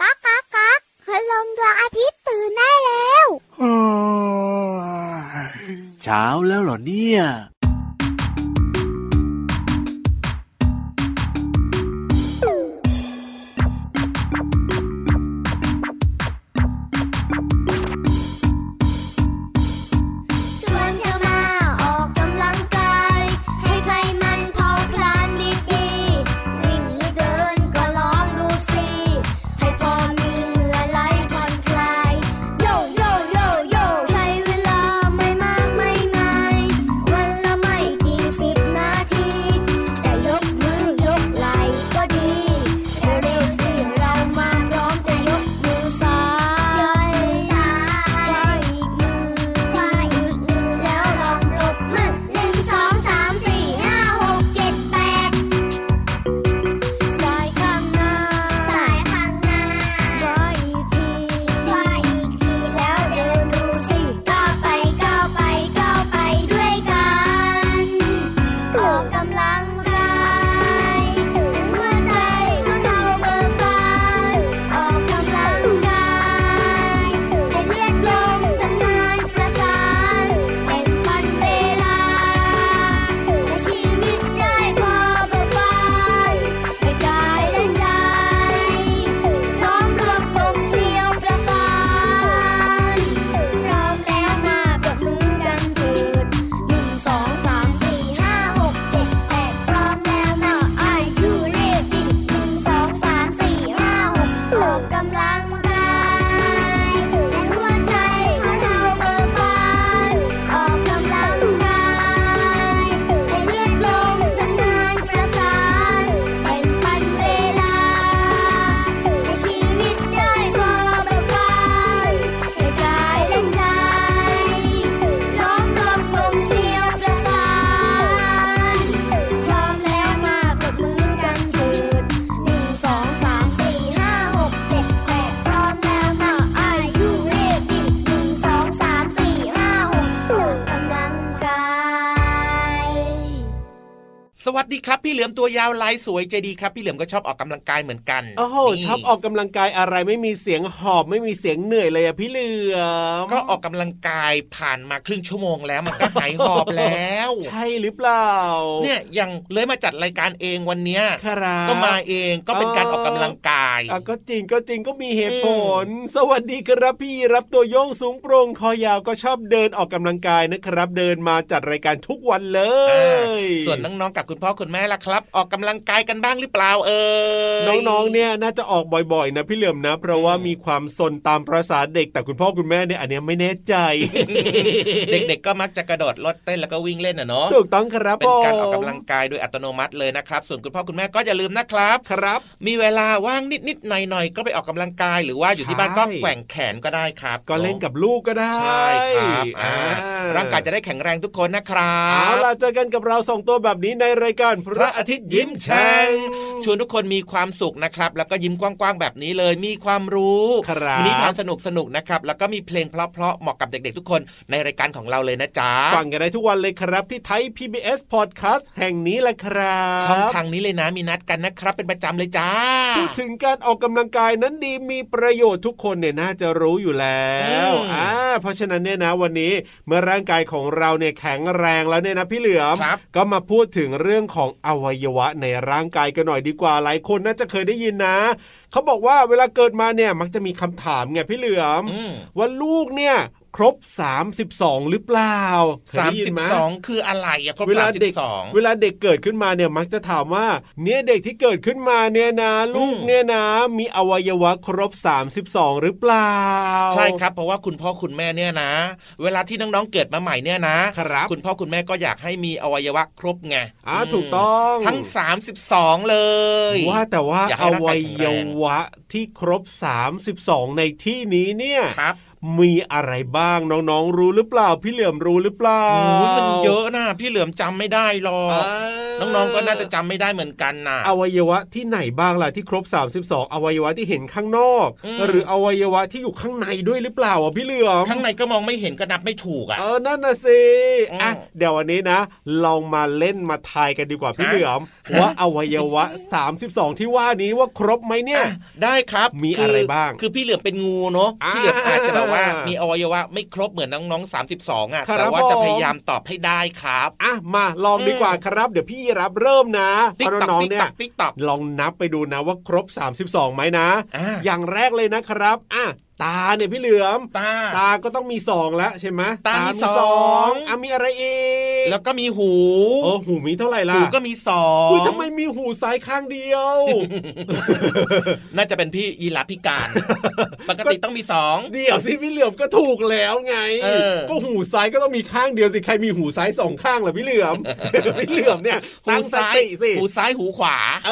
ก๊ากก๊ากก๊ากคืลงดวงอาทิตย์ตื่นได้แล้วเช้าแล้วเหรอเนี่ย พี่เหลือมตัวยาวลายสวยใจดีครับ พี่เหลือมก็ชอบออกกำลังกายเหมือนกันโอ้โหชอบออกกำลังกายอะไรไม่มีเสียงหอบไม่มีเสียงเหนื่อยเลยอะพี่เหลือมก็ออกกำลังกายผ่านมาครึ่งชั่วโมงแล้วมันก็หายหอบแล้ว ใช่หรือเปล่า เนี่ยยังเลยมาจัดรายการเองวันเนี้ยครับก็มาเองก็เป็นการออกกำลังกายก็จริงก็จริงก็มีเหตุผล สวัสดีครับพี่รับตัวโยงสูงโปร่งคอยาวก็ชอบเดินออกกำลังกายนะครับ เดินมาจัดรายการทุกวันเลย ส่วนน้องๆกับคุณพ่อคุณแม่ล่ะครับออกกำลังกายกันบ้างหรือเปล่าเออน้องๆเนี่ยน่าจะออกบ่อยๆ นะพี่เหลือมนะ เพราะว่ามีความสนตามประสาเด็กแต่คุณพ่อคุณแม่เนี่ยอันนี้ไม่แน่ใจ เด็กๆก็มักจะกระโดดรถเต้นแล้วก็วิ่งเล่นอะเนาะถูกต้องครับเป็นการออกกำลังกายโดยอัตโนมัติเลยนะครับ ส่วนคุณพ่อคุณแม่ก็อย่าลืมนะครับครับ มีเวลาว่างนิดๆหน่อยๆก็ไปออกกำลังกาย หรือว่าอยู่ที่บ้านก็แกว่งแขนก็ได้ครับ ก็เล่นกับลูกก็ได้ใช่ครับร่างกายจะได้แข็งแรงทุกคนนะครับเอาล่ะเจอกันกับเราสองตัวแบบนี้ในรายการพระอาทิตย์ยิ้มแฉ่งชวนทุกคนมีความสุขนะครับ แล้วก็ยิ้มกว้างๆแบบนี้เลยมีความรู้มีนิทานสนุกสนุกนะครับ แล้วก็มีเพลงเพราะๆเหมาะกับเด็กๆ ทุกคนในรายการของเราเลยนะจ๊ะฟังกันได้ทุกวันเลยครับที่ไทย PBS Podcast แห่งนี้แหละครับช่องทางนี้เลยนะมีนัดกันนะครับ เป็นประจำเลยจ้าพูดถึงการออกกำลังกายนั้นดีมีประโยชน์ทุกคนเนี่ยน่าจะรู้อยู่แล้วอ่าเพราะฉะนั้นเนี่ยนะวันนี้เมื่อร่างกายของเราเนี่ยแข็งแรงแล้วเนี่ยนะพี่เหลือมก็มาพูดถึงเรื่องของอวัยวะในร่างกายกันหน่อยดีกว่า หลายคนน่าจะเคยได้ยินนะ เขาบอกว่าเวลาเกิดมาเนี่ยมักจะมีคำถามไงพี่เหลือมว่าลูกเนี่ย ครบ 32 หรือเปล่าสามสิบสองคืออะไรอะครบเวลาเด็กเวลาเด็กเกิดขึ้นมาเนี่ยมักจะถามว่า เนี่ยเด็กที่เกิดขึ้นมาเนี่ยนะลูกเนี่ยนะ มีอวัยวะครบ 32 หรือเปล่า ใช่ครับ เพราะว่าคุณพ่อคุณแม่เนี่ยนะ เวลาที่น้องๆเกิดมาใหม่เนี่ยนะครับคุณพ่อคุณแม่ก็อยากให้มีอวัยวะครบไงอ่าถูกต้องทั้ง 32 เลย ว่าแต่ว่าอวัยวะที่ครบ 32 ในที่นี้เนี่ยครับ มีอะไรบ้างน้องๆรู้หรือเปล่า พี่เหลือมรู้หรือเปล่ามันเยอะนะพี่เหลือมจำไม่ได้หรอก น้องๆก็น่าจะจำไม่ได้เหมือนกันนะอวัยวะที่ไหนบ้างล่ะที่ครบ 32 อวัยวะที่เห็นข้างนอก หรืออวัยวะที่อยู่ข้างในด้วยหรือเปล่าอะพี่เหลือมข้างในก็มองไม่เห็นก็นับไม่ถูกอะเออนั่นน่ะสิอะเดี๋ยววันนี้นะลองมาเล่นมาทายกันดีกว่าพี่เหลือมว่าอวัยวะ 32 ที่ว่านี้ว่าครบไหมเนี่ยได้ครับมีอะไรบ้าง คือพี่เหลือมเป็นงูเนาะพี่เหลือมอาจจะแบบว่ามีอวัยวะไม่ครบเหมือนน้องๆ32อะแต่ว่าจะพยายามตอบให้ได้ครับอะมาลองดีกว่าครับ เดี๋ยวพี่รับเริ่มนะติ๊กตอกเนี่ยลองนับไปดูนะว่าครบ 32ไหมนะ อย่างแรกเลยนะครับอะ ตาเนี่ยพี่เหลือม ตา ตาก็ต้องมีสองแล้วใช่ไหมตามีสองอะมีอะไรอีก แล้วก็มีหูโอ้หูมีเท่าไหร่ล่ะ หูก็มีสองอุ้ยทำไมมีหูซ้ายข้างเดียว น่าจะเป็นพี่ยีราฟพิการ ปกติต้องมีสอง เดี๋ยวสิพี่เหลือมก็ถูกแล้วไง ก็หูซ้ายก็ต้องมีข้างเดียวสิใครมีหูซ้ายสองข้างล่ะพี่เหลือม พี่เหลือมเนี่ยหูซ้ายสิ หูซ้ายหูขวา เอ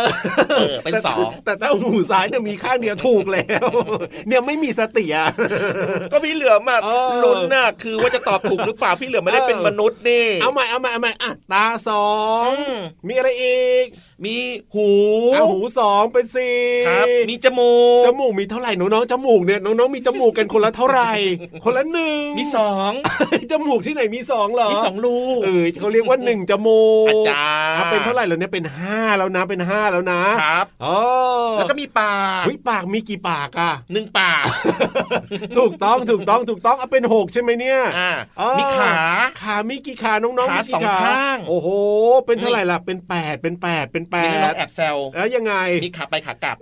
อเป็นสอง แต่ถ้าหูซ้ายเนี่ยมีข้างเดียวถูกแล้ว เนี่ยไม่มีสติอะก็พี่เหลือมากลุ้นน่ะคือว่าจะตอบถูกหรือเปล่าพี่เหลือมไม่ได้เป็นมนุษย์นี่ เอาใหม่เอาใหม่เอาใหม่อะตาสองมีอะไรอีก มีหูหูสองเป็นสี่ครับ มีจมูก จมูกมีเท่าไหร่น้องๆจมูกเนี่ยน้องๆมีจมูกกันคนละเท่าไหร่ คนละหนึ่งมีสองจมูกที่ไหนมีสองเหรอมีสองรูเออเขาเรียกว่าหนึ่งจมูกอาจารย์เป็นเท่าไหร่แล้วเนี่ยเป็นห้าแล้วนะเป็นห้าแล้วนะครับอ๋อแล้วก็มีปากวิปากมีกี่ปากอะหนึ่งปาก ถูกต้องถูกต้องถูกต้องเอาเป็นหกใช่ไหมเนี่ยอ่ามีขาขามีกี่ขาน้องๆขาสองข้าง โอ้โห เป็นเท่าไหร่ล่ะเป็นแปดเป็นแปดเป็นแปดน้องแอบแซวแล้วยังไง มีขาไปขากลับ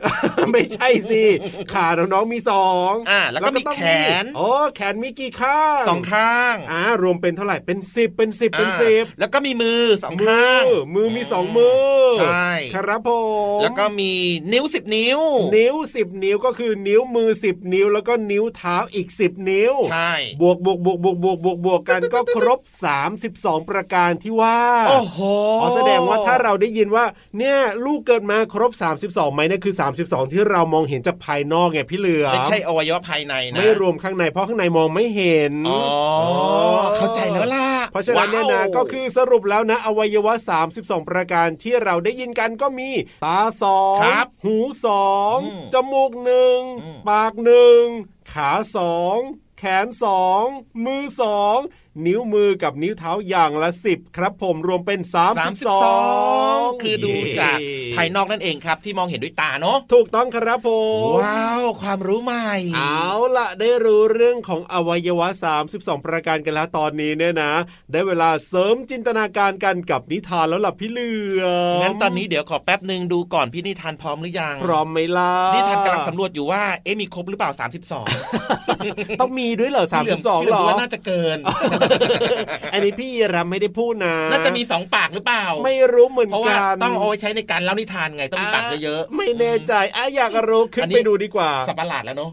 ไม่ใช่สิ ขาน้องๆมีสองอ่าแล้วก็มีแขนโอ้แขนมีกี่ข้างสองข้างอ่ารวมเป็นเท่าไหร่เป็นสิบเป็นสิบเป็นสิบแล้วก็มีมือสองข้าง มือมีสองมือใช่ครับผมแล้วก็มีนิ้วสิบนิ้ว นิ้วสิบนิ้วก็คือนิ้วมือสิบนิ้ว แล้วก็นิ้วเท้าอีกสิบนิ้วใช่บวกบวกบวกบวกบวกบวกบวกกันก็ครบสามสิบสองประการที่ว่าโอ้โหแสดงว่าถ้าเราได้ยินว่าเนี่ยลูกเกิดมาครบ 32ไหมนี่คือ 32 ที่เรามองเห็นจากภายนอกไงพี่เหลือไม่ใช่อวัยวะภายในนะไม่รวมข้างในเพราะข้างในมองไม่เห็นอ๋อเข้าใจแล้วล่ะเพราะฉะนั้นเนี่ยนะก็คือสรุปแล้วนะ อวัยวะ 32 ประการที่เราได้ยินกันก็มี ตาสองหูสองจมูกหนึ่งปากหนึ่งขาสองแขนสองมือสองนิ้วมือกับนิ้วเท้าอย่างละสิบครับผมรวมเป็น3ามสิบสอง คือดูจากภายนอกนั่นเองครับ ที่มองเห็นด้วยตาเนาะถูกต้องครับผมว้าว ความรู้ใหม่ เอาละได้รู้เรื่องของอวัยวะ 32 ประการกันแล้วตอนนี้เนี่ยนะ ได้เวลาเสริมจินตนาการกันกับนิทานแล้วล่ะพี่เหลืองั้นตอนนี้เดี๋ยวขอแป๊บหนึ่งดูก่อนพี่นิทานพร้อมหรือยัง พร้อมไหมล่ะนิทานกำลังสำรวจอยู่ว่าเอ๊มีครบหรือเปล่า 32 ต้องมีด้วยเหรอ32หรอว่าน่าจะเกิน อันนี้พี่รับไม่ได้พูดนะน่าจะมีสองปากหรือเปล่า ไม่รู้เหมือนกันเพราะว่าต้องเอาไว้ใช้ในการเล่านิทานไงต้องมีปากเยอะๆไม่แน่ใจอะอยากรู้ขึ้นไปดูดีกว่าสับประหลาดแล้วเนาะ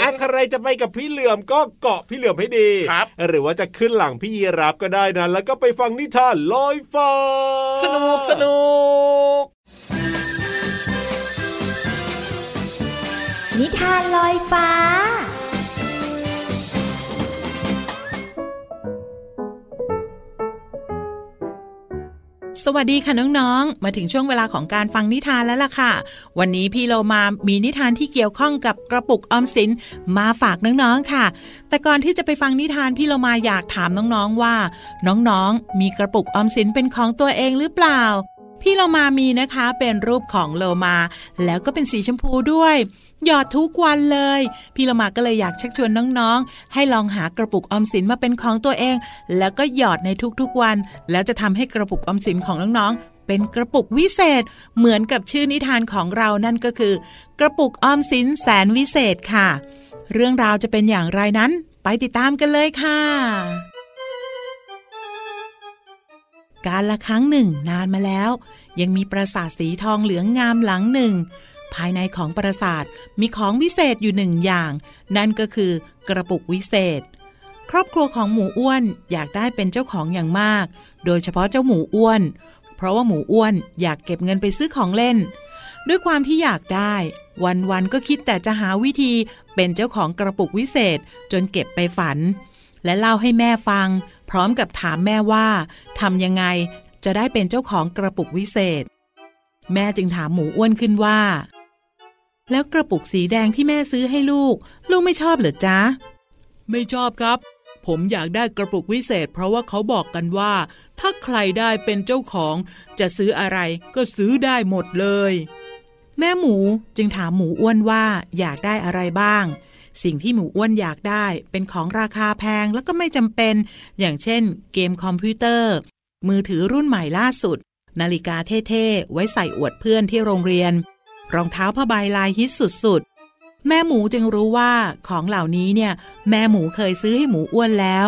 อะใครจะไปกับพี่เหลือมก็เกาะพี่เหลือมให้ดีครับหรือว่าจะขึ้นหลังพี่ยีรับก็ได้นะแล้วก็ไปฟังนิทานลอยฟ้าสนุกสนุกนิทานลอยฟ้า สวัสดีค่ะน้องๆ มาถึงช่วงเวลาของการฟังนิทานแล้วล่ะค่ะ วันนี้พี่โลมามีนิทานที่เกี่ยวข้องกับกระปุกออมสินมาฝากน้องๆค่ะ แต่ก่อนที่จะไปฟังนิทานพี่โลมาอยากถามน้องๆว่า น้องๆ มีกระปุกออมสินเป็นของตัวเองหรือเปล่า พี่โลมามีนะคะเป็นรูปของโลมา แล้วก็เป็นสีชมพูด้วย หยอดทุกวันเลย พี่โลมาก็เลยอยากชักชวนน้องๆ ให้ลองหากระปุกออมสินมาเป็นของตัวเอง แล้วก็หยอดในทุกๆวัน แล้วจะทำให้กระปุกออมสินของน้องๆ เป็นกระปุกวิเศษ เหมือนกับชื่อนิทานของเรานั่นก็คือ กระปุกออมสินแสนวิเศษค่ะ เรื่องราวจะเป็นอย่างไรนั้น ไปติดตามกันเลยค่ะ การละครั้งหนึ่งนานมาแล้ว ยังมีปราสาทสีทองเหลืองงามหลังหนึ่ง ภายในของปราสาทมีของวิเศษอยู่หนึ่งอย่าง นั่นก็คือกระปุกวิเศษ ครอบครัวของหมูอ้วนอยากได้เป็นเจ้าของอย่างมาก โดยเฉพาะเจ้าหมูอ้วน เพราะว่าหมูอ้วนอยากเก็บเงินไปซื้อของเล่น ด้วยความที่อยากได้ วันๆก็คิดแต่จะหาวิธีเป็นเจ้าของกระปุกวิเศษจนเก็บไปฝันและเล่าให้แม่ฟัง พร้อมกับถามแม่ว่าทำยังไงจะได้เป็นเจ้าของกระปุกวิเศษ แม่จึงถามหมูอ้วนขึ้นว่า แล้วกระปุกสีแดงที่แม่ซื้อให้ลูก ลูกไม่ชอบเหรอจ๊ะ ไม่ชอบครับ ผมอยากได้กระปุกวิเศษ เพราะว่าเขาบอกกันว่า ถ้าใครได้เป็นเจ้าของ จะซื้ออะไรก็ซื้อได้หมดเลย แม่หมูจึงถามหมูอ้วนว่าอยากได้อะไรบ้าง สิ่งที่หมูอ้วนอยากได้เป็นของราคาแพงแล้วก็ไม่จำเป็น อย่างเช่น เกมคอมพิวเตอร์ มือถือรุ่นใหม่ล่าสุด นาฬิกาเท่ๆ ไว้ใส่อวดเพื่อนที่โรงเรียน รองเท้าผ้าใบลายฮิตสุดๆ แม่หมูจึงรู้ว่าของเหล่านี้เนี่ย แม่หมูเคยซื้อให้หมูอ้วนแล้ว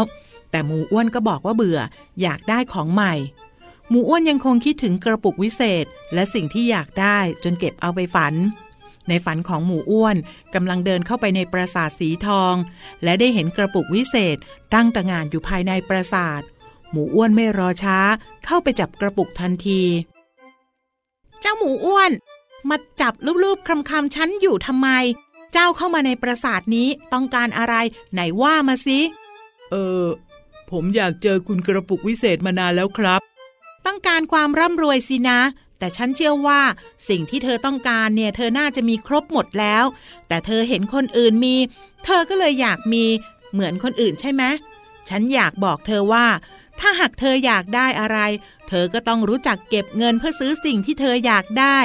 แต่หมูอ้วนก็บอกว่าเบื่อ อยากได้ของใหม่หมูอ้วนยังคงคิดถึงกระปุกวิเศษ และสิ่งที่อยากได้จนเก็บเอาไปฝัน ในฝันของหมูอ้วนกำลังเดินเข้าไปในปราสาทสีทอง และได้เห็นกระปุกวิเศษ ตั้งตระหง่านอยู่ภายในปราสาท หมูอ้วนไม่รอช้า เข้าไปจับกระปุกทันที เจ้าหมูอ้วน มาจับรูปๆคำๆฉันอยู่ทำไม เจ้าเข้ามาในปราสาทนี้ต้องการอะไรไหนว่ามาสิ เออ ผมอยากเจอคุณกระปุกวิเศษมานานแล้วครับ ต้องการความร่ำรวยสินะ แต่ฉันเชื่อว่าสิ่งที่เธอต้องการเนี่ยเธอน่าจะมีครบหมดแล้ว แต่เธอเห็นคนอื่นมี เธอก็เลยอยากมีเหมือนคนอื่นใช่ไหมฉันอยากบอกเธอว่า ถ้าหากเธออยากได้อะไร เธอก็ต้องรู้จักเก็บเงินเพื่อซื้อสิ่งที่เธออยากได้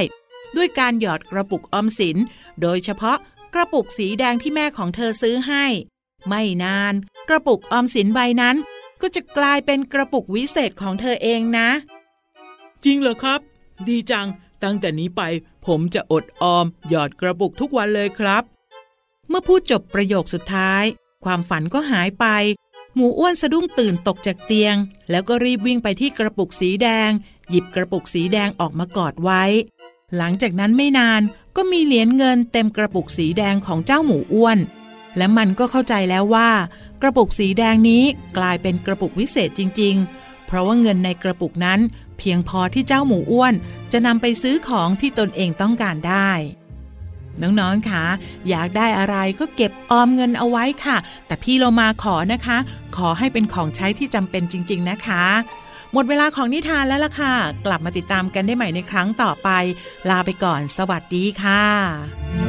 ด้วยการหยอดกระปุกออมสิน โดยเฉพาะกระปุกสีแดงที่แม่ของเธอซื้อให้ ไม่นาน กระปุกออมสินใบนั้น ก็จะกลายเป็นกระปุกวิเศษของเธอเองนะ จริงเหรอครับ ดีจัง ตั้งแต่นี้ไปผมจะอดออม หยอดกระปุกทุกวันเลยครับ เมื่อพูดจบประโยคสุดท้าย ความฝันก็หายไป หมูอ้วนสะดุ้งตื่นตกจากเตียง แล้วก็รีบวิ่งไปที่กระปุกสีแดง หยิบกระปุกสีแดงออกมากอดไว้ หลังจากนั้นไม่นานก็มีเหรียญเงินเต็มกระปุกสีแดงของเจ้าหมูอ้วน และมันก็เข้าใจแล้วว่า กระปุกสีแดงนี้กลายเป็นกระปุกวิเศษจริง ๆ เพราะว่าเงินในกระปุกนั้น เพียงพอที่เจ้าหมูอ้วนจะนำไปซื้อของที่ตนเองต้องการได้ น้องๆคะอยากได้อะไรก็เก็บออมเงินเอาไว้ค่ะ แต่พี่เรามาขอนะคะ ขอให้เป็นของใช้ที่จำเป็นจริง ๆ นะคะหมดเวลาของนิทานแล้วล่ะค่ะ กลับมาติดตามกันได้ใหม่ในครั้งต่อไป ลาไปก่อน สวัสดีค่ะ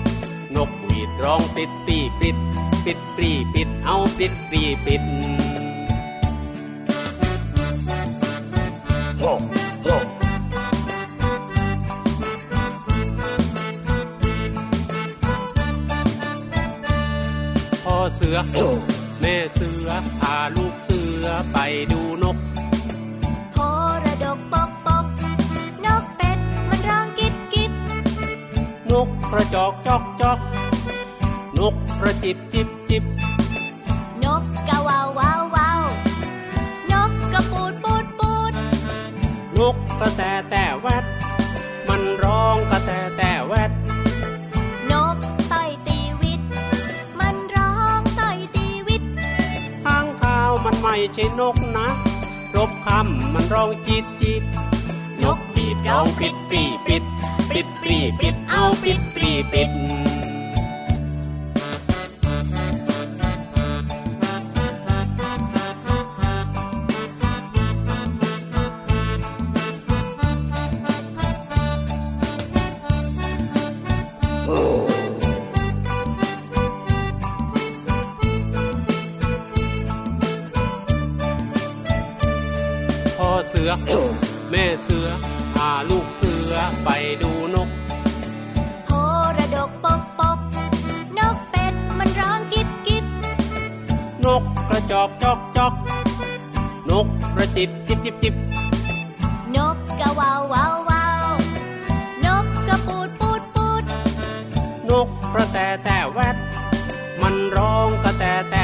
ี ดร้องปิดปีปิด ปิดปรีปิดเอาปิดปรีปิดพ่อเสือ แม่เสือพาลูกเสือไปดูนกโพระดกปกปกนกเป็ดมันร้องกิบกิบนกกระจอกจอกจอก นกกระจิบจิบจิบ นกกะว่าววาววาวนกกระปูดปูดปูด นกกระแตแต่แวด มันร้องกระแตแต่แวด นกต้อยตีวิต มันร้องต้อยใช่นกนะรบคำมันร้องจิตจิต นกบีดร้องปริดปรีปิดปริดปรีปิดเอาปริดปรีปิด แม่เสือพาลูกเสือไปดูนกโพระดกปกปกนกเป็ดมันร้องกิบกิบนกกระจอกจอกจอกนกกระจิบจิบจิบจิบนกกะวาววาววาวนกกระปูดปูดปูดนกกระแตแต่แวดมันร้องกระแตแต่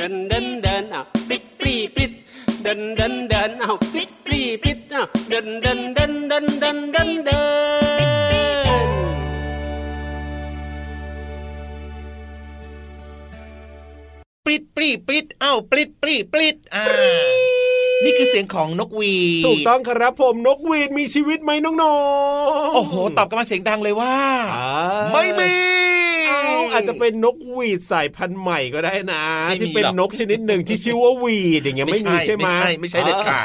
ดินเดินเดินอ้าวปริดปรีปริดเดินเดินเดินอ้าวปริดปรีปริดเอาเดินเดินเดินเดินเดินเดินเดินปริดปรีปริดเอาปริดปรีปริดอ่านี่คือเสียงของนกวีถูกต้องครับผมนกวีมีชีวิตไหมน้องๆโอ้โห ตอบกันมาเสียงดังเลยว่า ไม่มี อาอาจจะเป็นนกหวีดสายพันธุ์ใหม่ก็ได้นะไม่มีที่เป็นหรอกนกชนิดหนึ่งที่ชื่อว่าหวีดอย่างเงี้ยไม่มีใช่ไหมไม่ใช่ไม่ใช่เด็ดขาด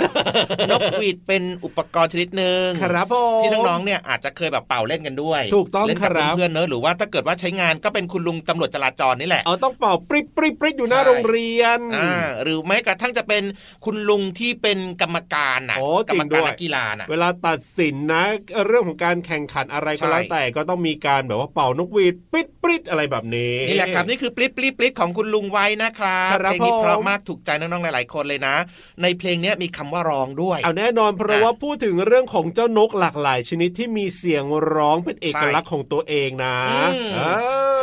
นกหวีดเป็นอุปกรณ์ชนิดหนึ่งครับผมที่น้องๆเนี่ยอาจจะเคยแบบเป่าเล่นกันด้วย ถูกต้องเล่นกับครับเพื่อนๆเนอะหรือว่าถ้าเกิดว่าใช้งานก็เป็นคุณลุงตำรวจจราจรนี่แหละเอาต้องเป่าปริ๊บปริ๊บปริ๊บอยู่หน้าใช่โรงเรียนอ่าหรือแม้กระทั่งจะเป็นคุณลุงที่เป็นกรรมการน่ะโอ้กรจริรมงการด้วยนักกีฬาน่ะเวลาตัดสินนะ เรื่องของการแข่งขันอะไรก็ใช่แล้วแต่ก็ต้องมีการแบบว่าเป่านกหวีดปริ๊ดปริ๊ดอะไรแบบนี้ นี่แหละครับนี่คือปลิดปลิดปลิดของคุณลุงไว้นะครับครับเพลงนี้ผมเพราะมากถูกใจน้องๆหลาย ๆ คนเลยนะ ในเพลงเนี้ยมีคำว่าร้องด้วยเอาแน่นอนเพราะอะว่าพูดถึงเรื่องของเจ้านกหลากหลายชนิดที่มีเสียงร้องเป็นเอกลักษณ์ของตัวเองนะอืมอ่า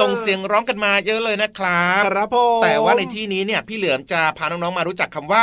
ส่งเสียงร้องกันมาเยอะเลยนะครับครับผมแต่ว่าในที่นี้เนี่ยพี่เหลือมจะพาน้องๆมารู้จักคำว่า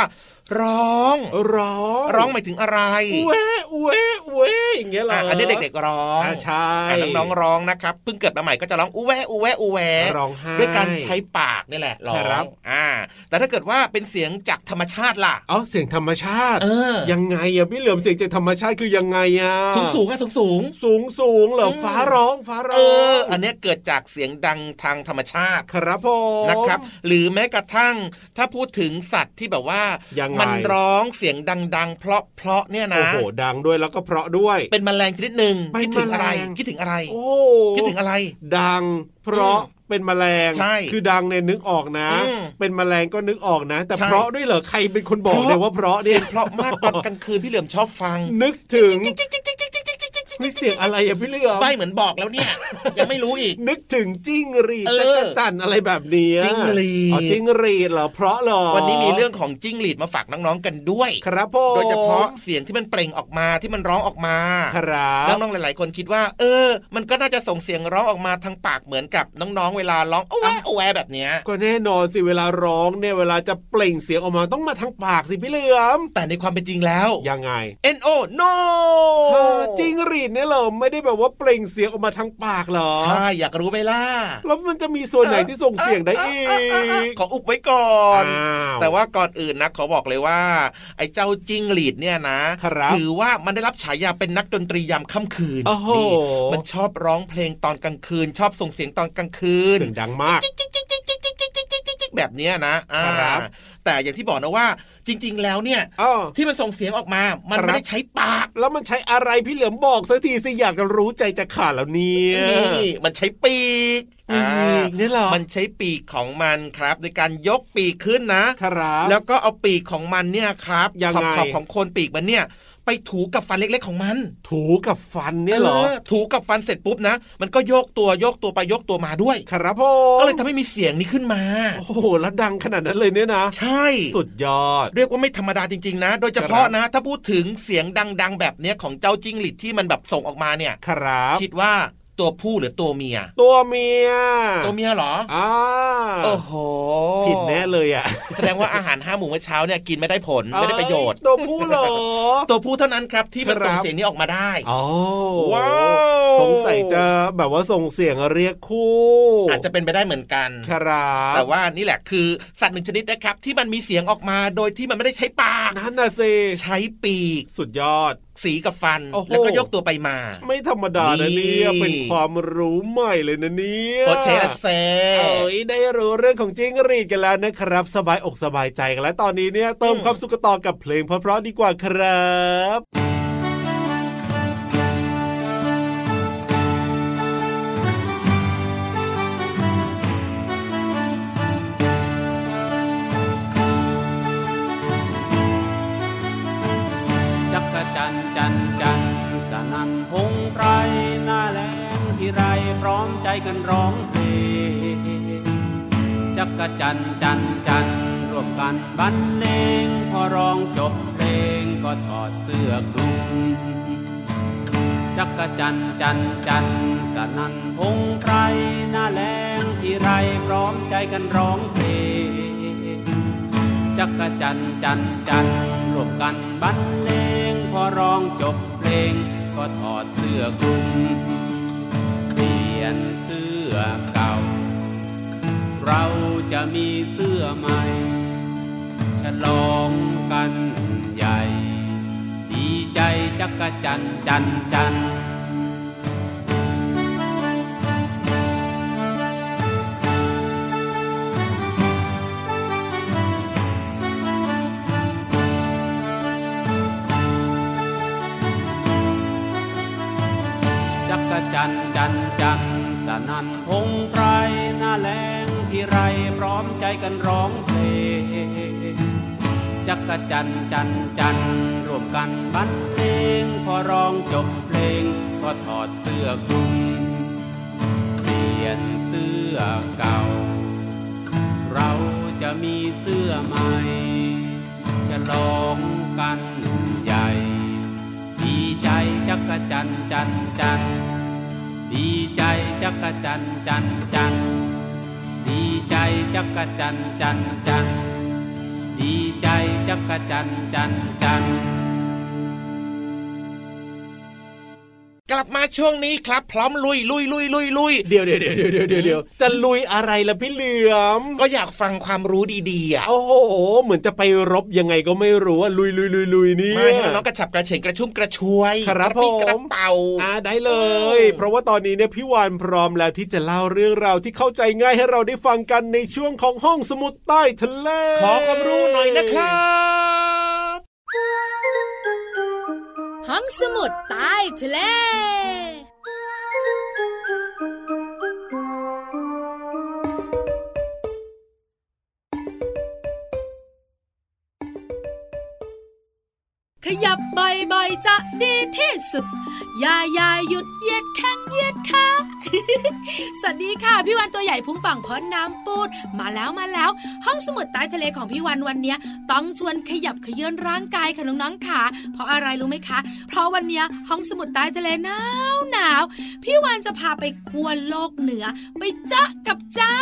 ร้อง ร้อง ร้องหมายถึงอะไรเว้เว้เว้อย่างเงี้ยเหรออะอัอันนี้เด็กๆร้องอะใช่อะน้องๆร้องนะครับเพิ่งเกิดมาใหม่ก็จะร้องอูแวอูแวอูแวร้องไห้ด้วยการใช้ปากนี่แหละร้อครับงอ่า แต่ถ้าเกิดว่าเป็นเสียงจากธรรมชาติล่ะเอาเสียงธรรมชาติเออยังไงอะพี่เหลือมเสียงจากธรรมชาติคือยังไงอะสูงสูงอะสูงสูงสูงสูงเหรออืมฟ้าร้องฟ้าร้เอองออันเนี้ยเกิดจากเสียงดังทางธรรมชาติครับผมนะครับ หรือแม้กระทั่งถ้าพูดถึงสัตว์ที่แบบว่ายังไงมันร้องเสียงดัง ๆ เพราะเพราะๆเนี่ยนะโอ้โหดังด้วยแล้วก็เพราะด้วย เป็นแมลงชนิดหนึ่งเป็นคิดถึงอะไรแมลงคิดถึงอะไรโอ้คิดถึงอะไร ดังเพราะอืมเป็นแมลงใช่คือดังเนี่ยนึกออกนะอืมเป็นแมลงก็นึกออกนะ แต่ใช่เพราะด้วยเหรอใครเป็นคนบอกเพราะเลยว่าเพราะเนี่ยเพราะมากตอนกลางคืนพี่เหลือมชอบฟัง นึกถึง นี่เสียงอะไรอะพี่เหลือมใบเหมือนบอกแล้วเนี่ย ยังไม่รู้อีก นึกถึงจิ้งหรีดเออจักรจันทร์อะไรแบบนี้จิ้งหรีดอ๋อจิ้งหรีดเหรอเพราะเหรอวันนี้มีเรื่องของจิ้งหรีดมาฝากน้องๆกันด้วย ครับผมโดยเฉพาะเสียงที่มันเปล่งออกมาที่มันร้องออกมาครับน้องๆหลาย ๆ คนคิดว่า เออ มันก็น่าจะส่งเสียงร้องออกมาทางปากเหมือนกับน้องๆเวลาร้องโอ้แวะโอ้แวะแบบเนี้ยก็แน่นอนสิเวลาร้องเนี่ยเวลาจะเปล่งเสียงออกมาต้องมาทางปากสิพี่เหลือมแต่ในความเป็นจริงแล้วยังไง N O no ฮะจิ้งหรีดเนี่ยเหรอไม่ได้แบบว่าเปล่งเสียงออกมาทางปากเหรอใช่อยากรู้ไหมล่ะแล้วมันจะมีส่วนไหนที่ส่งเสียงได้อีกขออุบไว้ก่อนอ้าวแต่ว่าก่อนอื่นนะขอบอกเลยว่า ไอ้เจ้าจิ้งหรีดเนี่ยนะครับถือว่ามันได้รับฉายาเป็นนักดนตรียามค่ำคืนโอ้โหนี่มันชอบร้องเพลงตอนกลางคืน ชอบส่งเสียงตอนกลางคืนเสียงดังมาก แบบเนี้ยนะอ่าครับแต่อย่างที่บอกนะว่าจริง ๆ แล้วเนี่ยอ้อที่มันส่งเสียงออกมา มันครับไม่ได้ใช้ปาก แล้วมันใช้อะไรพี่เหลือมบอกสักทีสิอยากจะรู้ใจจะขาดแล้วเนี่ยนี่มันใช้ปีกปีอ่ากเนี่ยเหรอมันใช้ปีกของมันครับ โดยการยกปีกขึ้นนะครับแล้วก็เอาปีกของมันเนี่ยครับยังขอบไงขอบของโคนปีกมันเนี่ย ไปถูกับฟันเล็ก ๆ ของมัน ถูกับฟันเนี่ยเหรอถูกับฟันเสร็จปุ๊บนะ มันก็โยกตัวโยกตัวไปโยกตัวมาด้วย ครับผมก็เลยทำให้มีเสียงนี้ขึ้นมา โอ้โหแล้วดังขนาดนั้นเลยเนี่ยนะ ใช่ สุดยอด เรียกว่าไม่ธรรมดาจริงๆนะ โดยเฉพาะครับนะ ถ้าพูดถึงเสียงดัง ๆ แบบเนี้ยของเจ้าจิ้งหรีดที่มันแบบส่งออกมาเนี่ย ครับ คิดว่า ตัวผู้หรือตัวเมีย ตัวเมีย ตัวเมียเหรออ่าโอ้โห ผิดแน่เลยอะ แสดงว่าอาหารห้าหมู่เมื่อเช้าเนี่ยกินไม่ได้ผลไม่ได้ประโยชน์เอ้ตัวผู้เหรอ ตัวผู้เท่านั้นครับที่มันครับส่งเสียงนี้ออกมาได้อ๋อว้าวสงสัยจะแบบว่าส่งเสียงเรียกคู่ อาจจะเป็นไปได้เหมือนกัน ครับ แต่ว่านี่แหละคือสัตว์หนึ่งชนิดนะครับที่มันมีเสียงออกมาโดยที่มันไม่ได้ใช้ปากนั่นน่ะสิใช้ปีก สุดยอด สีกับฟันโอ้โหแล้วก็ยกตัวไปมา ไม่ธรรมดานะนี่เนี่ยเป็นความรู้ใหม่เลยนะเนี่ยโอเชละเซเอ้ยได้รู้เรื่องของจิ้งหรีดกันแล้วนะครับ สบายอกสบายใจกันแล้วตอนนี้เนี่ยเติมความสุขกันต่อกับเพลงเพราะๆดีกว่าครับ กันร้องเพลงจักรจันจันจันร่วมกันบรรเลงพอร้องจบเพลงก็ถอดเสื้อคลุมจักรจันจันจันสนันพงไพรหน้าแลงที่ไรพร้อมใจกันร้องเพลงจักรจันจันจันร่วมกันบรรเลงพอร้องจบเพลงก็ถอดเสื้อคลุม ยนเสื้อเก่า เราจะมีเสื้อใหม่ ฉลองกันใหญ่ ดีใจจักกรจันจันจัน จันสนันพงไพรหน้าแลงที่ไรพร้อมใจกันร้องเพลงจักรจันจันจันร่วมกันบรรเลงพอร้องจบเพลงก็ถอดเสื้อคลุมเปลี่ยนเสื้อเก่า เราจะมีเสื้อใหม่ฉลองกันใหญ่ ดีใจจักรจันจันจัน ดีใจจักรจันจันจันดีใจจักรจันจันจันดีใจจักรจันจันจัน กลับมาช่วงนี้ครับ พร้อมลุยลุยลุยลุยลุยเดี๋ยวเดี๋ยวเดี๋ยวเดี๋ยวเดี๋ยวเดี๋ยวจะลุยอะไรล่ะพี่เหลือม ก็อยากฟังความรู้ดีๆอะโอ้โหเหมือนจะไปรบยังไงก็ไม่รู้อะลุยลุยลุยลุยนี่ไม่ให้น้องๆกระฉับกระเฉงกระชุ่มกระชวยครับกระปี้ผมกระเป๋าอ่าได้เลย เพราะว่าตอนนี้เนี่ยพี่วานพร้อมแล้วที่จะเล่าเรื่องราวที่เข้าใจง่ายให้เราได้ฟังกันในช่วงของห้องสมุดใต้ทะเลขอความรู้หน่อยนะครับ ห้องสมุดใต้ทะเลขยับบ่อยๆจะดีที่สุด อย่าอย่าหยุดเหยียดแข้งเหยียดขาสวัสดีค่ะ พี่วันตัวใหญ่พุงป่องพ้นน้ำปูด มาแล้วมาแล้ว ห้องสมุดใต้ทะเลของพี่วันวันนี้ต้องชวนขยับเขยื้อนร่างกายค่ะน้องๆค่ะ เพราะอะไรรู้ไหมคะ เพราะวันนี้ห้องสมุดใต้ทะเลหนาวหนาวพี่วันจะพาไปขั้วโลกเหนือ ไปเจาะกับเจ้า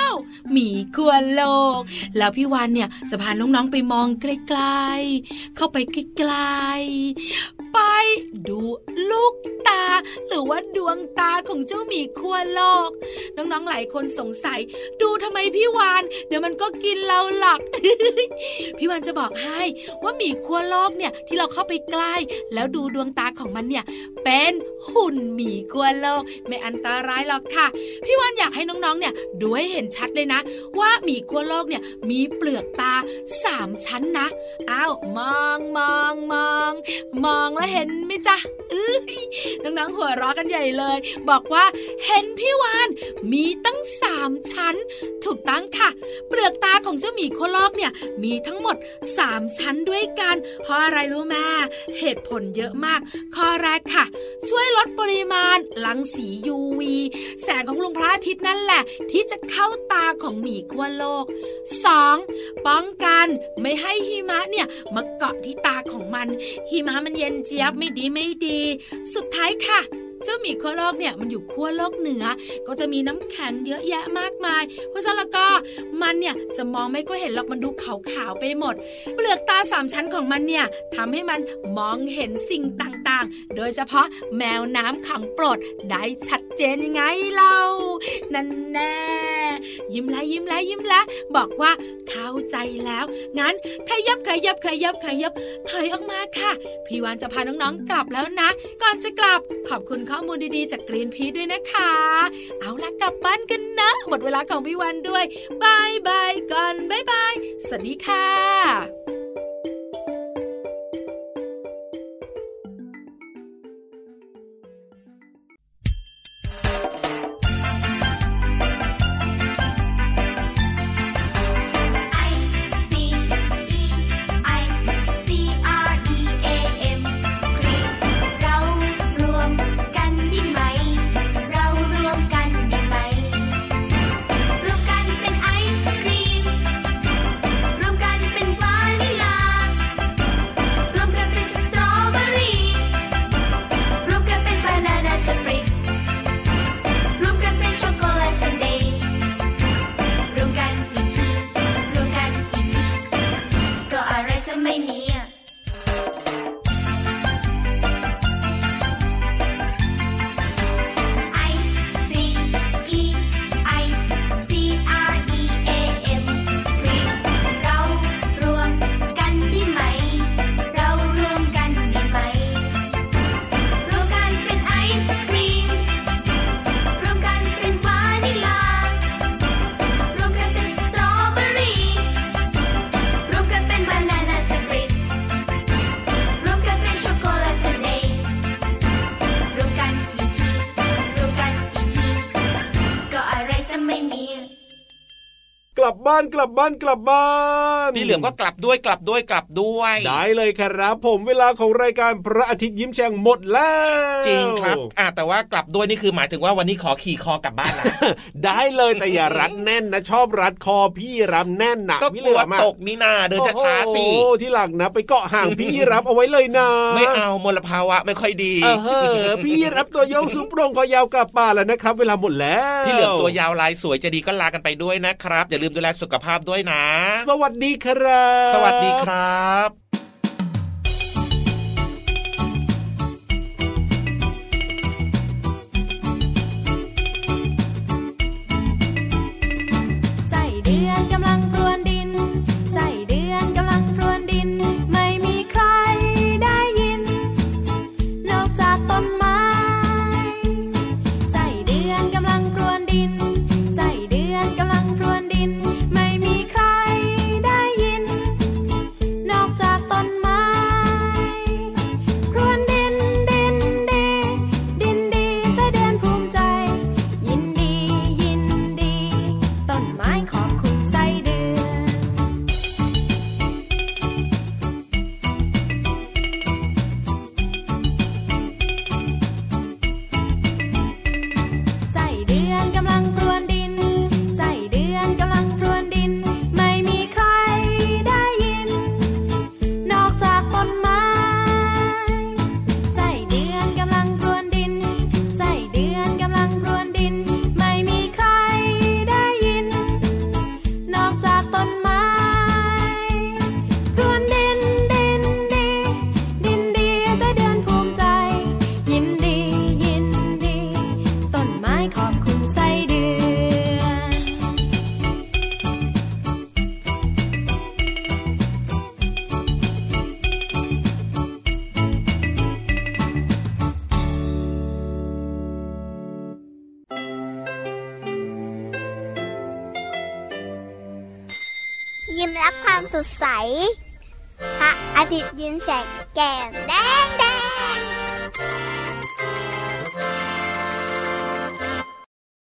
หมีขั้วโลก แล้วพี่วันเนี่ยจะพาน้องๆไปมองไกลๆเข้าไปใกลๆไปดู what ว่าดวงตาของเจ้าหมีขั้วโลก น้องๆหลายคนสงสัย ดูทำไมพี่วาน เดี๋ยวมันก็กินเราหลักพี่วานจะบอกให้ว่าหมีขั้วโลกเนี่ยที่เราเข้าไปใกล้ แล้วดูดวงตาของมันเนี่ย เป็นหุ่นหมีขั้วโลก ไม่อันตรายหรอกค่ะ พี่วานอยากให้น้องๆเนี่ยดูให้เห็นชัดเลยนะ ว่าหมีขั้วโลกเนี่ยมีเปลือกตาสามชั้นนะอ้าวมองมองมองมองแล้วเห็นไหมจ๊ะน้องๆหัวเราะกันใหญ่เลย บอกว่าเห็นพี่วานมีตั้งสามชั้น ถูกตั้งค่ะ เปลือกตาของเจ้าหมีโคลอกเนี่ยมีทั้งหมดสามชั้นด้วยกัน เพราะอะไรรู้ไหมเหตุผลเยอะมาก ข้อแรกค่ะ ช่วยลดปริมาณรังสี UV แสงของลุงพระอาทิตย์นั่นแหละ ที่จะเข้าตาของหมีขั้วโลก 2. ป้องกันไม่ให้หิมะเนี่ยมาเกาะที่ตาของมันหิมะมันเย็นเจี๊ยบไม่ดีไม่ดี สุดท้ายค่ะ เจ้าหมีขั้วโลกเนี่ยมันอยู่ขั้วโลกเหนือ ก็จะมีน้ำแข็งเยอะแยะมากมาย เพราะฉะนั้นแล้วก็มันเนี่ยจะมองไม่ก็เห็นหรอกมันดูขาวๆไปหมด เปลือกตาสามชั้นของมันเนี่ยทำให้มันมองเห็นสิ่งต่างๆ โดยเฉพาะแมวน้ำขังโปรดได้ชัดเจนยังไงเล่านั่นแน่ยิ้มแล้วยิ้มแล้วยิ้มแล้วบอกว่าเข้าใจแล้ว งั้นขยับขยับขยับขยับถอยออกมาค่ะ พี่วานจะพาน้องๆกลับแล้วนะ ก่อนจะกลับขอบคุณข้อมูลดีๆ จากกรีนพีด้วยนะคะ เอาล่ะกลับบ้านกันนะ หมดเวลาของพี่วันด้วยบายบายก่อนบายบายสวัสดีค่ะ บ้านกลับบ้านกลับบ้าน พี่เหลือมก็กลับด้วยกลับด้วยกลับด้วย ได้เลยครับ ผมเวลาของรายการพระอาทิตย์ยิ้มแฉ่งหมดแล้ว จริงครับอะแต่ว่ากลับด้วยนี่คือหมายถึงว่าวันนี้ขอขี่คอกลับบ้านละได้เลยแต่อย่ารัดแน่นนะชอบรัดคอพี่รับแน่นหนักก็กลัวตกนี่นาเดินช้าสิโอ้ที่หลังนะ ไปเกาะห่างพี่รับเอาไว้เลยนะไม่เอามลภาวะไม่ค่อยดีเออพี่รับตัวโยงสูงโปร่งคอยาวกลับป่าแล้วนะครับ เวลาหมดแล้ว พี่เหลือมตัวยาวลายสวยจะดีก็ลากันไปด้วยนะครับอย่าลืมดูแลสุขภาพด้วยนะ สวัสดีครับ สวัสดีครับ